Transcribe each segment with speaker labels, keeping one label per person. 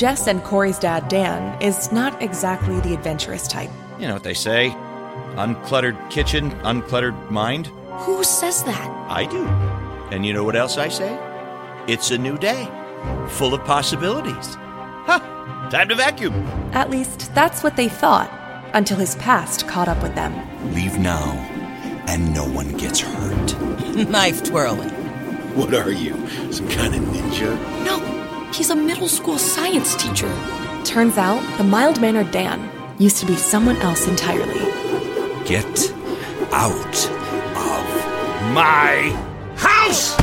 Speaker 1: Jess and Corey's dad, Dan, is not exactly the adventurous type.
Speaker 2: You know what they say uncluttered kitchen, uncluttered mind.
Speaker 3: Who says that?
Speaker 2: I do. And you know what else I say? It's a new day, full of possibilities. Huh, time to vacuum.
Speaker 1: At least that's what they thought, until his past caught up with them.
Speaker 4: Leave now, and no one gets hurt.
Speaker 5: Knife twirling.
Speaker 6: What are you, some kind of ninja?
Speaker 3: No, he's a middle school science teacher.
Speaker 1: Turns out, the mild mannered Dan used to be someone else entirely.
Speaker 4: Get out of
Speaker 2: My house!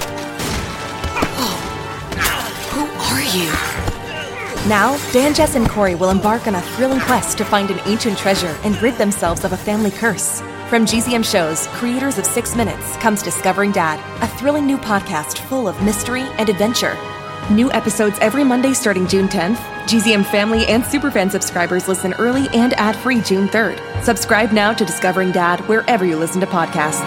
Speaker 3: Who are you?
Speaker 1: Now, Dan, Jess, and Corey will embark on a thrilling quest to find an ancient treasure and rid themselves of a family curse. From GZM Shows, creators of Six Minutes, comes Discovering Dad, a thrilling new podcast full of mystery and adventure. New episodes every Monday starting June 10th. GZM family and superfan subscribers listen early and ad-free June 3rd. Subscribe now to Discovering Dad wherever you listen to podcasts.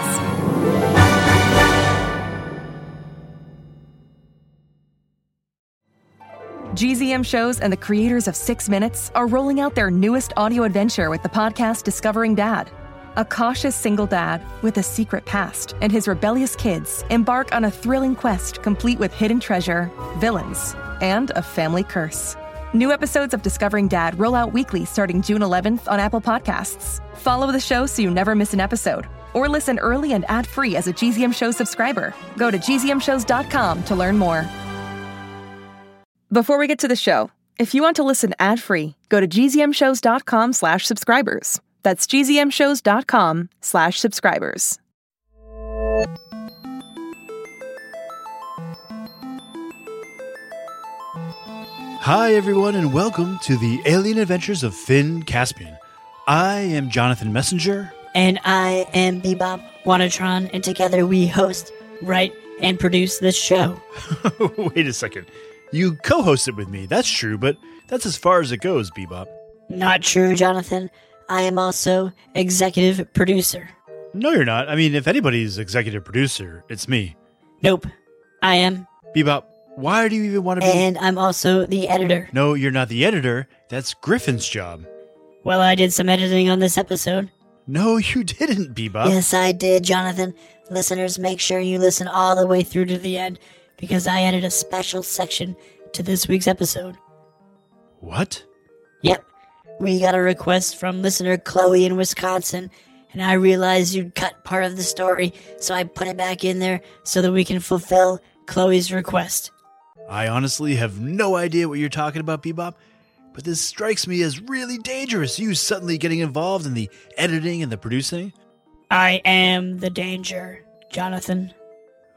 Speaker 1: GZM shows and the creators of Six Minutes are rolling out their newest audio adventure with the podcast Discovering Dad. A cautious single dad with a secret past and his rebellious kids embark on a thrilling quest complete with hidden treasure, villains, and a family curse. New episodes of Discovering Dad roll out weekly starting June 11th on Apple Podcasts. Follow the show so you never miss an episode. Or listen early and ad free as a GZM Show subscriber. Go to gzmshows.com to learn more. Before we get to the show, if you want to listen ad-free, go to gzmshows.com slash subscribers. That's gzmshows.com slash subscribers.
Speaker 7: Hi, everyone, and welcome to the Alien Adventures of Finn Caspian. I am Jonathan Messenger.
Speaker 8: And I am Bebop Wanatron, and together we host, write, and produce this show.
Speaker 7: Wait a second. You co host it with me, that's true, but that's as far as it goes, Bebop.
Speaker 8: Not true, Jonathan. I am also executive producer.
Speaker 7: No, you're not. I mean, if anybody's executive producer, it's me.
Speaker 8: Nope, I am.
Speaker 7: Bebop, why do you even want to be.
Speaker 8: And I'm also the editor.
Speaker 7: No, you're not the editor. That's Griffin's job.
Speaker 8: Well, I did some editing on this episode.
Speaker 7: No, you didn't, Bebop.
Speaker 8: Yes, I did, Jonathan. Listeners, make sure you listen all the way through to the end because I added a special section to this week's episode.
Speaker 7: What?
Speaker 8: Yep. We got a request from listener Chloe in Wisconsin, and I realized you'd cut part of the story, so I put it back in there so that we can fulfill Chloe's request.
Speaker 7: I honestly have no idea what you're talking about, Bebop, but this strikes me as really dangerous. You suddenly getting involved in the editing and the producing.
Speaker 8: I am the danger, Jonathan.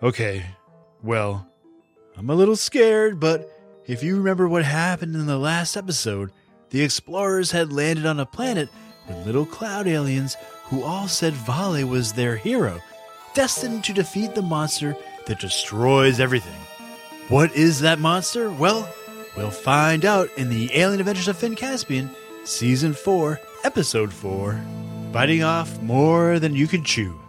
Speaker 7: Okay, well, I'm a little scared, but if you remember what happened in the last episode, the explorers had landed on a planet with little cloud aliens who all said Vale was their hero, destined to defeat the monster that destroys everything. What is that monster? Well, we'll find out in the Alien Adventures of Finn Caspian, Season 4, Episode 4 Biting Off More Than You Can Chew.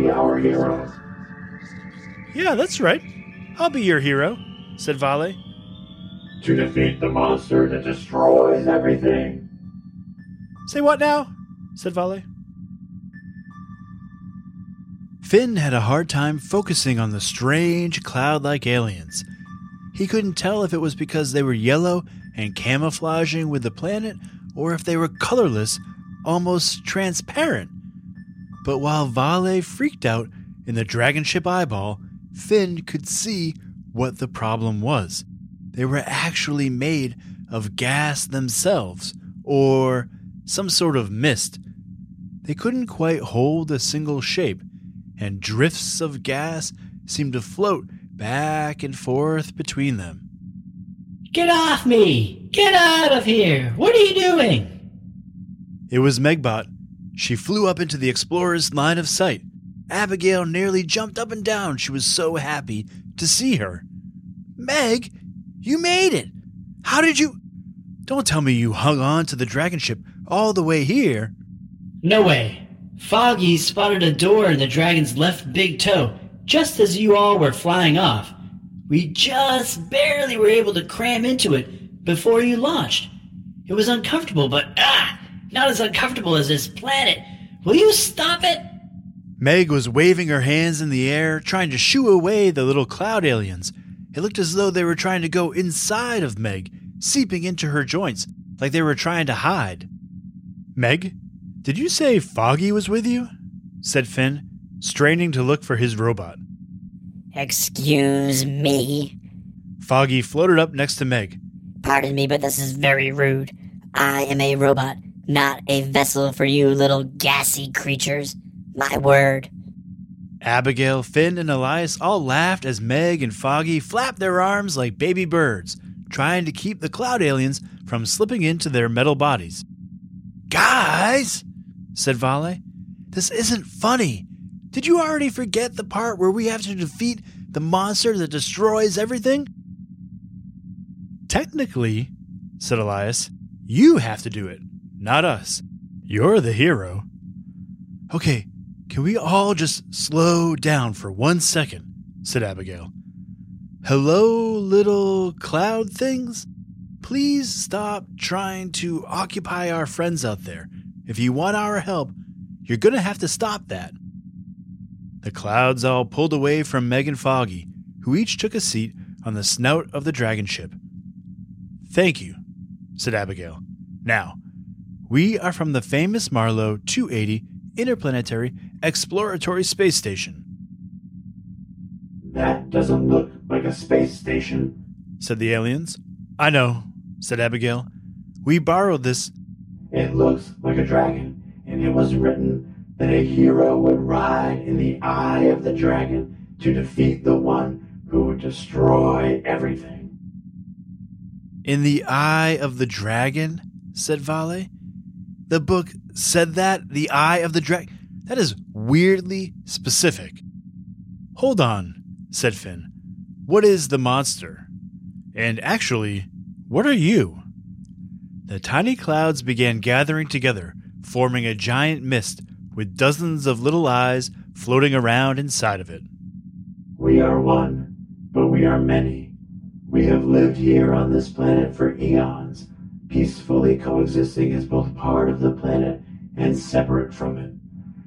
Speaker 9: Be our hero.
Speaker 7: Yeah, that's right. I'll be your hero, said Vale.
Speaker 9: To defeat the monster that destroys everything.
Speaker 7: Say what now? said Vale. Finn had a hard time focusing on the strange cloud like aliens. He couldn't tell if it was because they were yellow and camouflaging with the planet or if they were colorless, almost transparent. But while Vale freaked out in the dragon ship eyeball, Finn could see what the problem was. They were actually made of gas themselves, or some sort of mist. They couldn't quite hold a single shape, and drifts of gas seemed to float back and forth between them.
Speaker 10: Get off me! Get out of here! What are you doing?
Speaker 7: It was Megbot. She flew up into the explorer's line of sight. Abigail nearly jumped up and down. She was so happy to see her. Meg, you made it! How did you. Don't tell me you hung on to the dragon ship all the way here.
Speaker 10: No way. Foggy spotted a door in the dragon's left big toe just as you all were flying off. We just barely were able to cram into it before you launched. It was uncomfortable, but ah, not as uncomfortable as this planet. Will you stop it?
Speaker 7: Meg was waving her hands in the air, trying to shoo away the little cloud aliens. It looked as though they were trying to go inside of Meg, seeping into her joints, like they were trying to hide. Meg, did you say Foggy was with you? said Finn, straining to look for his robot.
Speaker 8: Excuse me.
Speaker 7: Foggy floated up next to Meg.
Speaker 8: Pardon me, but this is very rude. I am a robot, not a vessel for you little gassy creatures. My word.
Speaker 7: Abigail, Finn, and Elias all laughed as Meg and Foggy flapped their arms like baby birds, trying to keep the cloud aliens from slipping into their metal bodies. Guys, said Vale, this isn't funny. Did you already forget the part where we have to defeat the monster that destroys everything? Technically, said Elias, you have to do it, not us. You're the hero. Okay, can we all just slow down for one second? said Abigail. Hello, little cloud things? Please stop trying to occupy our friends out there. If you want our help, you're going to have to stop that. The clouds all pulled away from Meg and Foggy, who each took a seat on the snout of the dragon ship. Thank you, said Abigail. Now, we are from the famous Marlowe 280 Interplanetary Exploratory Space Station.
Speaker 9: That doesn't look like a space station,
Speaker 7: said the aliens. I know, said Abigail. We borrowed this.
Speaker 9: It looks like a dragon, and it was written that a hero would ride in the eye of the dragon to defeat the one who would destroy everything.
Speaker 7: In the eye of the dragon? said Vale. The book said that? The eye of the dragon? That is weirdly specific. Hold on, said Finn. What is the monster? And actually, what are you? The tiny clouds began gathering together, forming a giant mist with dozens of little eyes floating around inside of it.
Speaker 9: We are one, but we are many. We have lived here on this planet for eons, peacefully coexisting as both part of the planet and separate from it.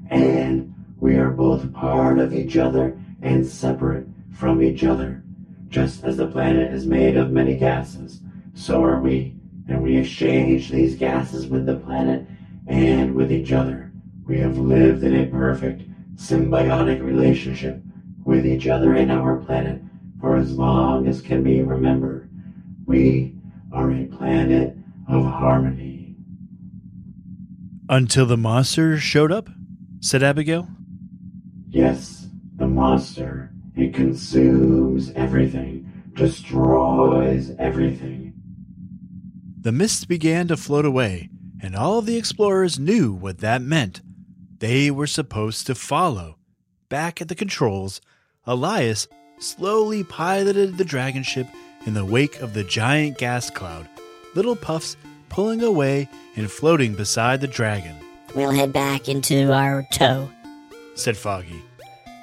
Speaker 9: And we are both part of each other and separate from each other. Just as the planet is made of many gases, so are we, and we exchange these gases with the planet and with each other. We have lived in a perfect, symbiotic relationship with each other and our planet for as long as can be remembered. We are a planet of harmony.
Speaker 7: Until the monster showed up? said Abigail.
Speaker 9: Yes, the monster. It consumes everything, destroys everything.
Speaker 7: The mist began to float away, and all the explorers knew what that meant. They were supposed to follow. Back at the controls, Elias slowly piloted the dragon ship in the wake of the giant gas cloud, little puffs pulling away and floating beside the dragon.
Speaker 8: We'll head back into our tow,
Speaker 7: said Foggy,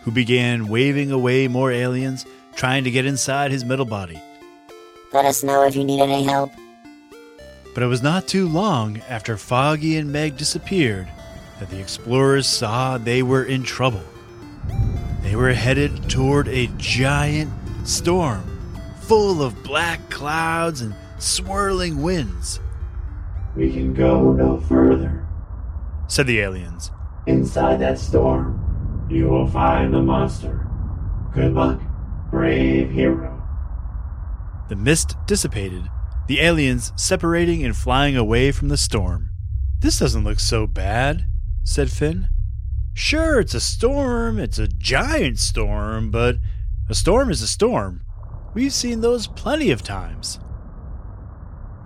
Speaker 7: who began waving away more aliens trying to get inside his metal body.
Speaker 8: Let us know if you need any help.
Speaker 7: But it was not too long after Foggy and Meg disappeared that the explorers saw they were in trouble. They were headed toward a giant storm full of black clouds and swirling winds.
Speaker 9: We can go no further,
Speaker 7: said the aliens.
Speaker 9: Inside that storm, you will find the monster. Good luck, brave hero.
Speaker 7: The mist dissipated, the aliens separating and flying away from the storm. This doesn't look so bad, said Finn. Sure, it's a storm, it's a giant storm, but a storm is a storm. We've seen those plenty of times.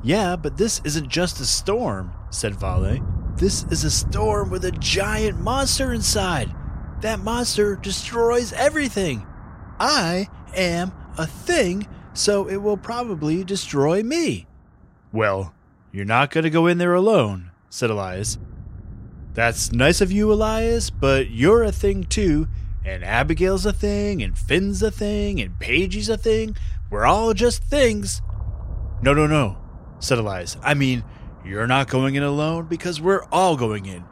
Speaker 7: Yeah, but this isn't just a storm, said Vale. This is a storm with a giant monster inside. That monster destroys everything. I am a thing, so it will probably destroy me. Well, you're not going to go in there alone, said Elias. That's nice of you, Elias, but you're a thing too, and Abigail's a thing, and Finn's a thing, and Paige's a thing. We're all just things. No, no, no, said Elias. I mean, you're not going in alone because we're all going in.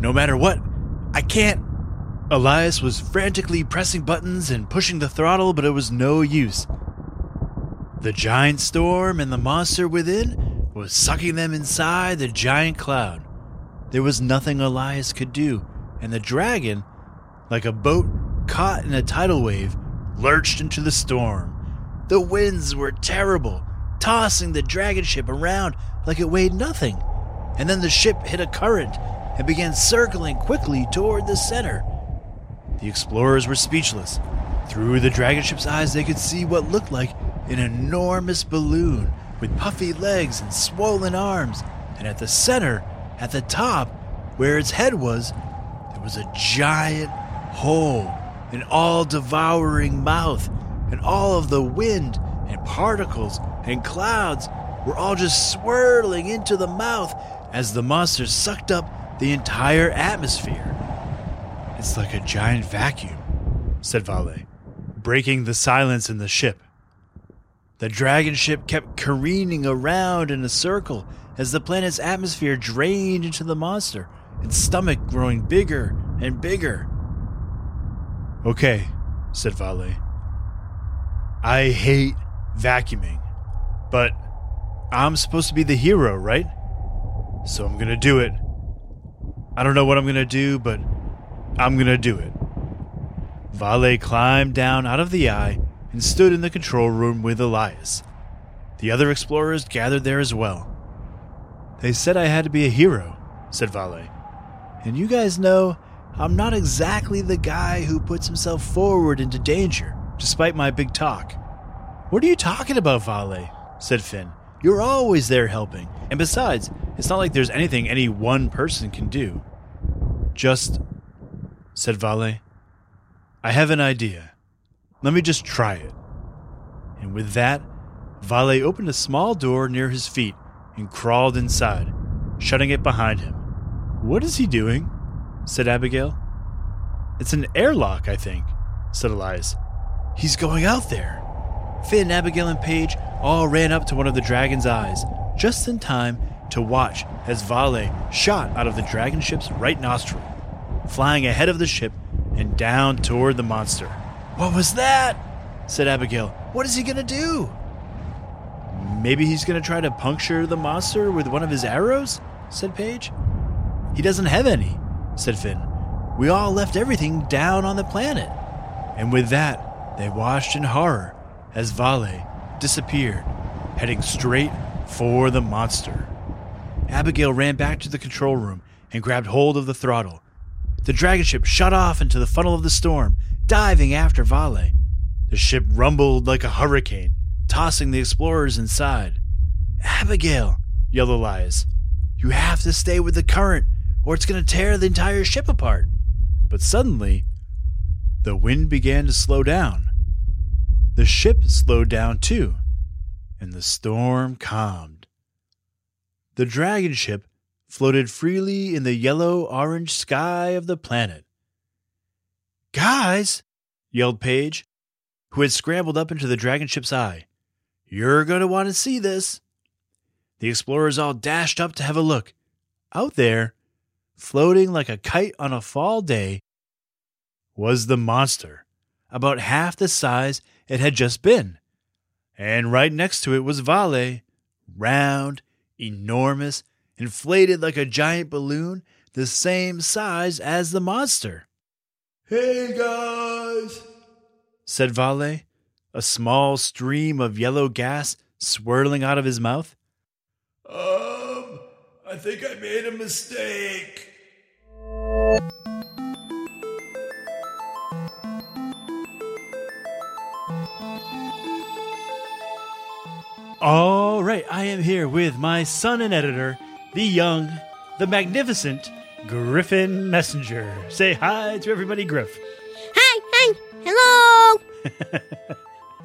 Speaker 7: No matter what. I can't. Elias was frantically pressing buttons and pushing the throttle, but it was no use. The giant storm and the monster within was sucking them inside the giant cloud. There was nothing Elias could do, and the dragon, like a boat caught in a tidal wave, lurched into the storm. The winds were terrible, tossing the dragon ship around like it weighed nothing. And then the ship hit a current and began circling quickly toward the center. The explorers were speechless. Through the dragon ship's eyes, they could see what looked like an enormous balloon with puffy legs and swollen arms. And at the center, at the top, where its head was, there was a giant hole, an all devouring mouth, and all of the wind and particles and clouds were all just swirling into the mouth as the monster sucked up the entire atmosphere. It's like a giant vacuum, said Vale, breaking the silence in the ship. The dragon ship kept careening around in a circle as the planet's atmosphere drained into the monster, its stomach growing bigger and bigger. Okay, said Vale. I hate vacuuming, but I'm supposed to be the hero, right? So I'm gonna do it. I don't know what I'm gonna do, but I'm gonna do it. Vale climbed down out of the eye and stood in the control room with Elias. The other explorers gathered there as well. They said I had to be a hero, said Vale. And you guys know I'm not exactly the guy who puts himself forward into danger, despite my big talk. What are you talking about, Vale? said Finn. You're always there helping. And besides, it's not like there's anything any one person can do. Just, said Vale, I have an idea. Let me just try it. And with that, Vale opened a small door near his feet and crawled inside, shutting it behind him. What is he doing? said Abigail. It's an airlock, I think, said Elias. He's going out there. Finn, Abigail, and Paige all ran up to one of the dragon's eyes, just in time to watch as Vale shot out of the dragon ship's right nostril, flying ahead of the ship and down toward the monster. What was that? said Abigail. What is he going to do? Maybe he's going to try to puncture the monster with one of his arrows? said Paige. He doesn't have any, said Finn. We all left everything down on the planet. And with that, they watched in horror as Vale disappeared, heading straight for the monster. Abigail ran back to the control room and grabbed hold of the throttle. The dragon ship shot off into the funnel of the storm, diving after Vale. The ship rumbled like a hurricane, tossing the explorers inside. Abigail, yelled Elias, you have to stay with the current, or it's going to tear the entire ship apart. But suddenly, the wind began to slow down. The ship slowed down too, and the storm calmed. The dragon ship floated freely in the yellow orange sky of the planet. Guys, yelled Paige, who had scrambled up into the dragon ship's eye. You're going to want to see this. The explorers all dashed up to have a look. Out there, floating like a kite on a fall day, was the monster, about half the size it had just been. And right next to it was Vale, round, enormous, inflated like a giant balloon, the same size as the monster. Hey guys, said Vale, a small stream of yellow gas swirling out of his mouth.
Speaker 6: Um, I think I made a mistake.
Speaker 7: All right, I am here with my son and editor, the young, the magnificent,
Speaker 11: Griffin Messenger. Say hi to everybody, Griff.
Speaker 5: Hi, hi, hello.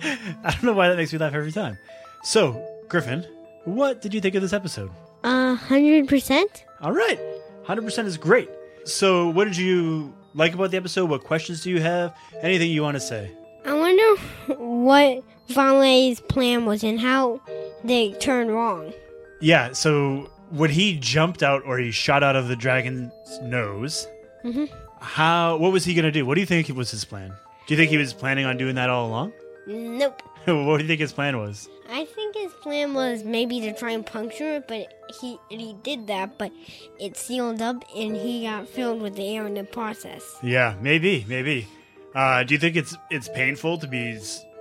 Speaker 11: I don't know why that makes me laugh every time. So, Griffin, what did you think of this episode?
Speaker 5: A hundred percent.
Speaker 11: All right, 100% is great. So, what did you like about the episode? What questions do you have? Anything you want to say?
Speaker 5: I wonder what Valet's plan was and how they turned wrong.
Speaker 11: Yeah, so when he jumped out or he shot out of the dragon's nose,
Speaker 5: Mhm.
Speaker 11: how what was he going to do? What do you think was his plan? Do you think he was planning on doing that all along?
Speaker 5: Nope.
Speaker 11: what do you think his plan was?
Speaker 5: I think his plan was maybe to try and puncture it, but he he did that, but it sealed up and he got filled with the air in the process.
Speaker 11: Yeah, maybe, maybe. Uh, do you think it's it's painful to be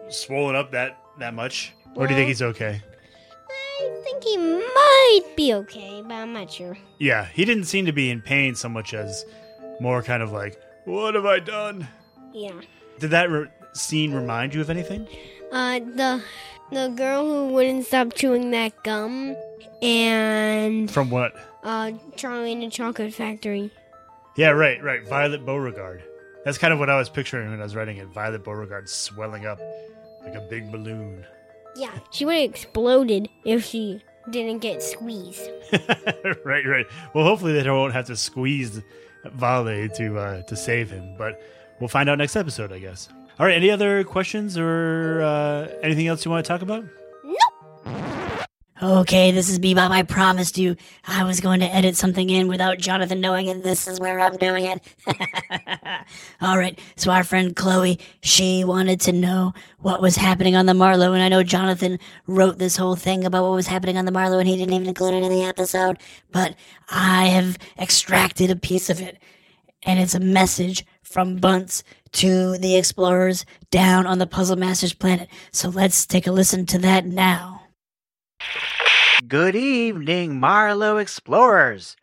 Speaker 11: swollen up that that much, or do you think he's okay?
Speaker 5: I think he might be okay, but I'm not sure.
Speaker 11: Yeah, he didn't seem to be in pain so much as more kind of like, "What have I done?"
Speaker 5: Yeah.
Speaker 11: Did that re- scene remind you of anything?
Speaker 5: Uh, the the girl who wouldn't stop chewing that gum, and
Speaker 11: From what?
Speaker 5: uh, Charlie in the Chocolate Factory.
Speaker 11: Yeah, right, right. Violet Beauregarde. That's kind of what I was picturing when I was writing it. Violet Beauregarde swelling up like a big balloon.
Speaker 5: Yeah, she would have exploded if she didn't get squeezed.
Speaker 11: right, right. Well, hopefully they won't have to squeeze Vale to uh, to save him, but we'll find out next episode, I guess. All right. Any other questions or uh, anything else you want to talk about?
Speaker 8: Okay, this is Bebop. I promised you I was going to edit something in without Jonathan knowing, and this is where I'm doing it. All right, so our friend Chloe, she wanted to know what was happening on the Marlowe, and I know Jonathan wrote this whole thing about what was happening on the Marlowe, and he didn't even include it in the episode, but I have extracted a piece of it, and it's a message from Bunce to the explorers down on the Puzzle Masters planet. So let's take a listen to that now.
Speaker 7: Good evening, Marlowe explorers.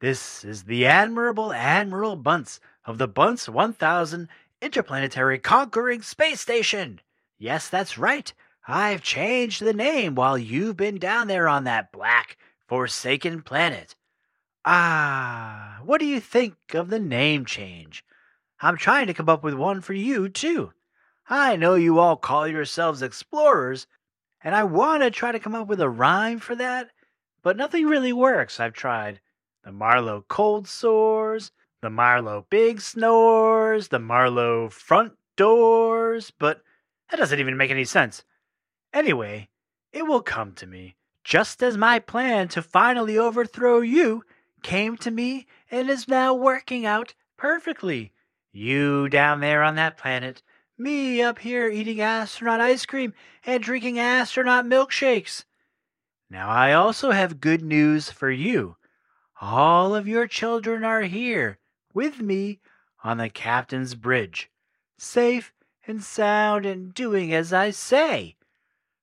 Speaker 7: This is the Admirable Admiral Bunce of the Bunce 1000 Interplanetary Conquering Space Station. Yes, that's right. I've changed the name while you've been down there on that black, forsaken planet. Ah, what do you think of the name change? I'm trying to come up with one for you, too. I know you all call yourselves explorers, and I want to try to come up with a rhyme for that, but nothing really works. I've tried the Marlowe cold sores, the Marlowe big snores, the Marlowe front doors, but that doesn't even make any sense. Anyway, it will come to me, just as my plan to finally overthrow you came to me and is now working out perfectly. You down there on that planet, me up here eating astronaut ice cream and drinking astronaut milkshakes. Now, I also have good news for you. All of your children are here with me on the captain's bridge, safe and sound and doing as I say.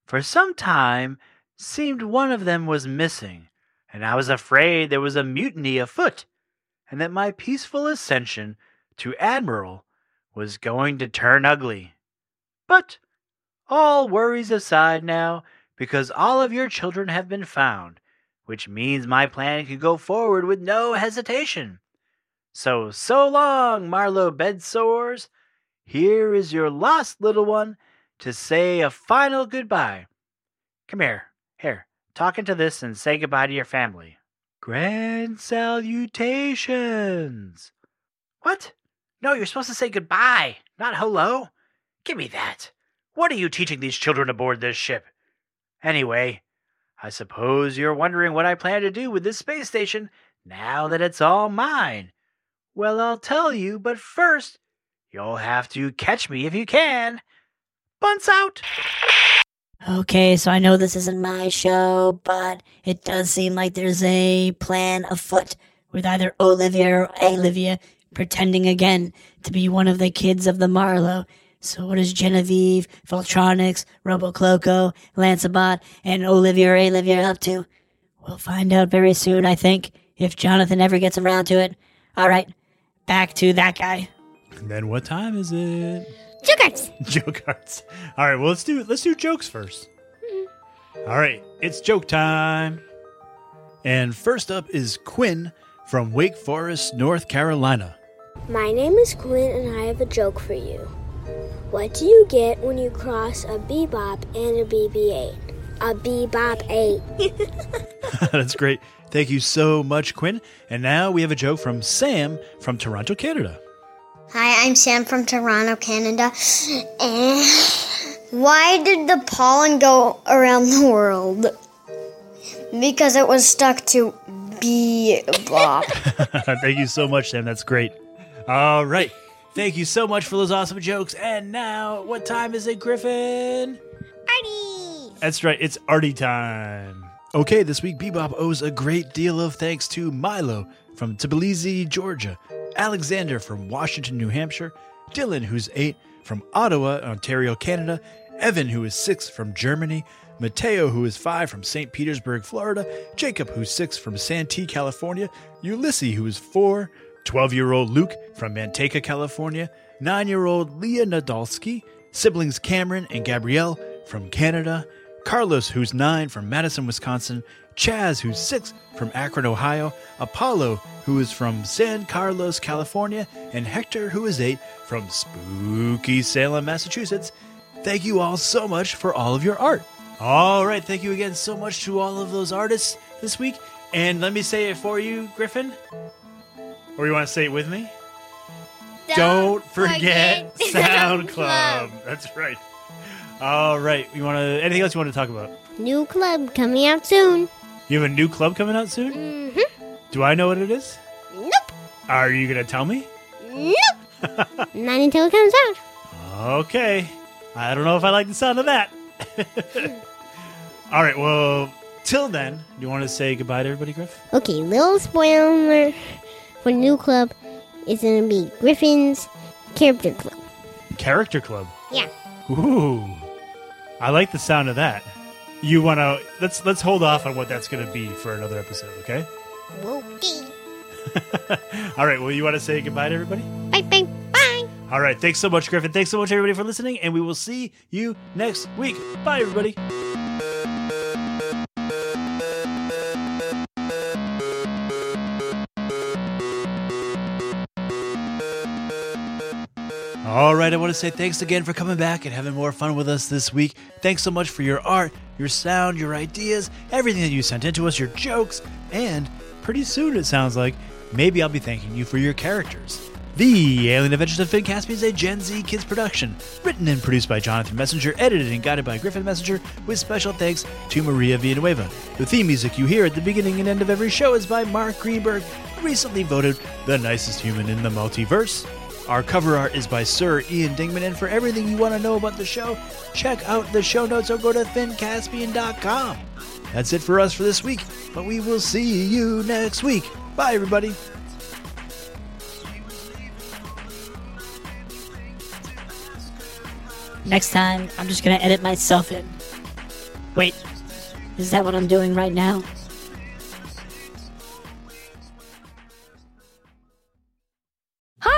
Speaker 7: For some time, seemed one of them was missing, and I was afraid there was a mutiny afoot, and that my peaceful ascension to Admiral was going to turn ugly. But all worries aside now, because all of your children have been found, which means my plan can go forward with no hesitation. So, so long, Marlowe bedsores. Here is your lost little one to say a final goodbye. Come here, here, talk into this and say goodbye to your family. Grand salutations. What? No, you're supposed to say goodbye, not hello. Give me that. What are you teaching these children aboard this ship? Anyway, I suppose you're wondering what I plan to do with this space station now that it's all mine. Well, I'll tell you, but first, you'll have to catch me if you can. Bunce out!
Speaker 8: Okay, so I know this isn't my show, but it does seem like there's a plan afoot with either Olivia or Olivia pretending again to be one of the kids of the Marlowe. So what is Genevieve, Voltronics, Robocloco, Lancebot, and Olivia or Olivia up to? We'll find out very soon, I think, if Jonathan ever gets around to it. All right, back to that guy.
Speaker 11: And then what time is it?
Speaker 5: Jokers!
Speaker 11: Joke arts. All right, well let's do let's do jokes first. Hmm. All right, it's joke time. And first up is Quinn
Speaker 7: from Wake Forest, North Carolina.
Speaker 12: My name is Quinn, and I have a joke for you. What do you get when you cross a bebop and a BB 8? A bebop 8.
Speaker 7: That's great. Thank you so much, Quinn. And now we have a joke from Sam from Toronto, Canada.
Speaker 13: Hi, I'm Sam from Toronto, Canada. And why did the pollen go around the world? Because it was stuck to bebop.
Speaker 7: Thank you so much, Sam. That's great. All right. Thank you so much for those awesome jokes. And now, what time is it, Griffin?
Speaker 5: Artie!
Speaker 7: That's right. It's Artie time. Okay, this week Bebop owes a great deal of thanks to Milo from Tbilisi, Georgia, Alexander from Washington, New Hampshire, Dylan, who's eight, from Ottawa, Ontario, Canada, Evan, who is six, from Germany, Mateo, who is five, from St. Petersburg, Florida, Jacob, who's six, from Santee, California, Ulysses, who is four, 12 year old Luke from Manteca, California, 9 year old Leah Nadolski, siblings Cameron and Gabrielle from Canada, Carlos, who's 9 from Madison, Wisconsin, Chaz, who's 6 from Akron, Ohio, Apollo, who is from San Carlos, California, and Hector, who is 8 from spooky Salem, Massachusetts. Thank you all so much for all of your art. All right, thank you again so much to all of those artists this week. And let me say it for you, Griffin. Or you want to say it with me? Don't, forget, Sound Club. That's right. All right. You want to? Anything else you want to talk about?
Speaker 5: New club coming out soon.
Speaker 7: You have a new club coming out soon.
Speaker 5: Mm-hmm.
Speaker 7: Do I know what it is?
Speaker 5: Nope.
Speaker 7: Are you gonna tell me?
Speaker 5: Nope. Not until it comes out.
Speaker 7: Okay. I don't know if I like the sound of that. All right. Well, till then, do you want to say goodbye to everybody, Griff?
Speaker 5: Okay, little spoiler for the new club is gonna be Griffin's Character Club.
Speaker 7: Character Club.
Speaker 5: Yeah.
Speaker 7: Ooh. I like the sound of that. You want to let's let's hold off on what that's going to be for another episode, okay?
Speaker 5: Okay.
Speaker 7: All right. Well, you want to say goodbye to everybody?
Speaker 5: Bye bye bye.
Speaker 7: All right. Thanks so much, Griffin. Thanks so much, everybody, for listening, and we will see you next week. Bye, everybody. All right, I want to say thanks again for coming back and having more fun with us this week. Thanks so much for your art, your sound, your ideas, everything that you sent into us, your jokes, and pretty soon it sounds like maybe I'll be thanking you for your characters. The Alien Adventures of Finn Caspian is a Gen Z Kids production, written and produced by Jonathan Messenger, edited and guided by Griffin Messenger, with special thanks to Maria Villanueva. The theme music you hear at the beginning and end of every show is by Mark Greenberg, recently voted the nicest human in the multiverse. Our cover art is by Sir Ian Dingman, and for everything you want to know about the show, check out the show notes or go to finncaspian.com. That's it for us for this week, but we will see you next week. Bye, everybody.
Speaker 8: Next time, I'm just gonna edit myself in. Wait, is that what I'm doing right now?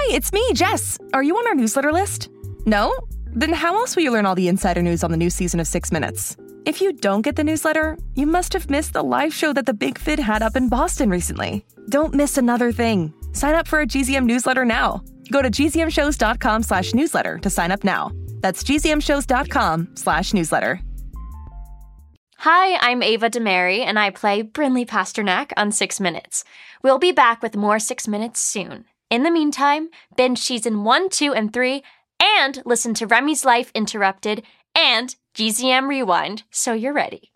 Speaker 1: Hi, it's me, Jess. Are you on our newsletter list? No? Then how else will you learn all the insider news on the new season of Six Minutes? If you don't get the newsletter, you must have missed the live show that the Big Fid had up in Boston recently. Don't miss another thing. Sign up for a GZM newsletter now. Go to gzmshows.com slash newsletter to sign up now. That's gzmshows.com slash newsletter.
Speaker 14: Hi, I'm Ava DeMary, and I play Brinley Pasternak on Six Minutes. We'll be back with more Six Minutes soon. In the meantime, binge season 1, 2, and 3, and listen to Remy's Life Interrupted and GZM Rewind so you're ready.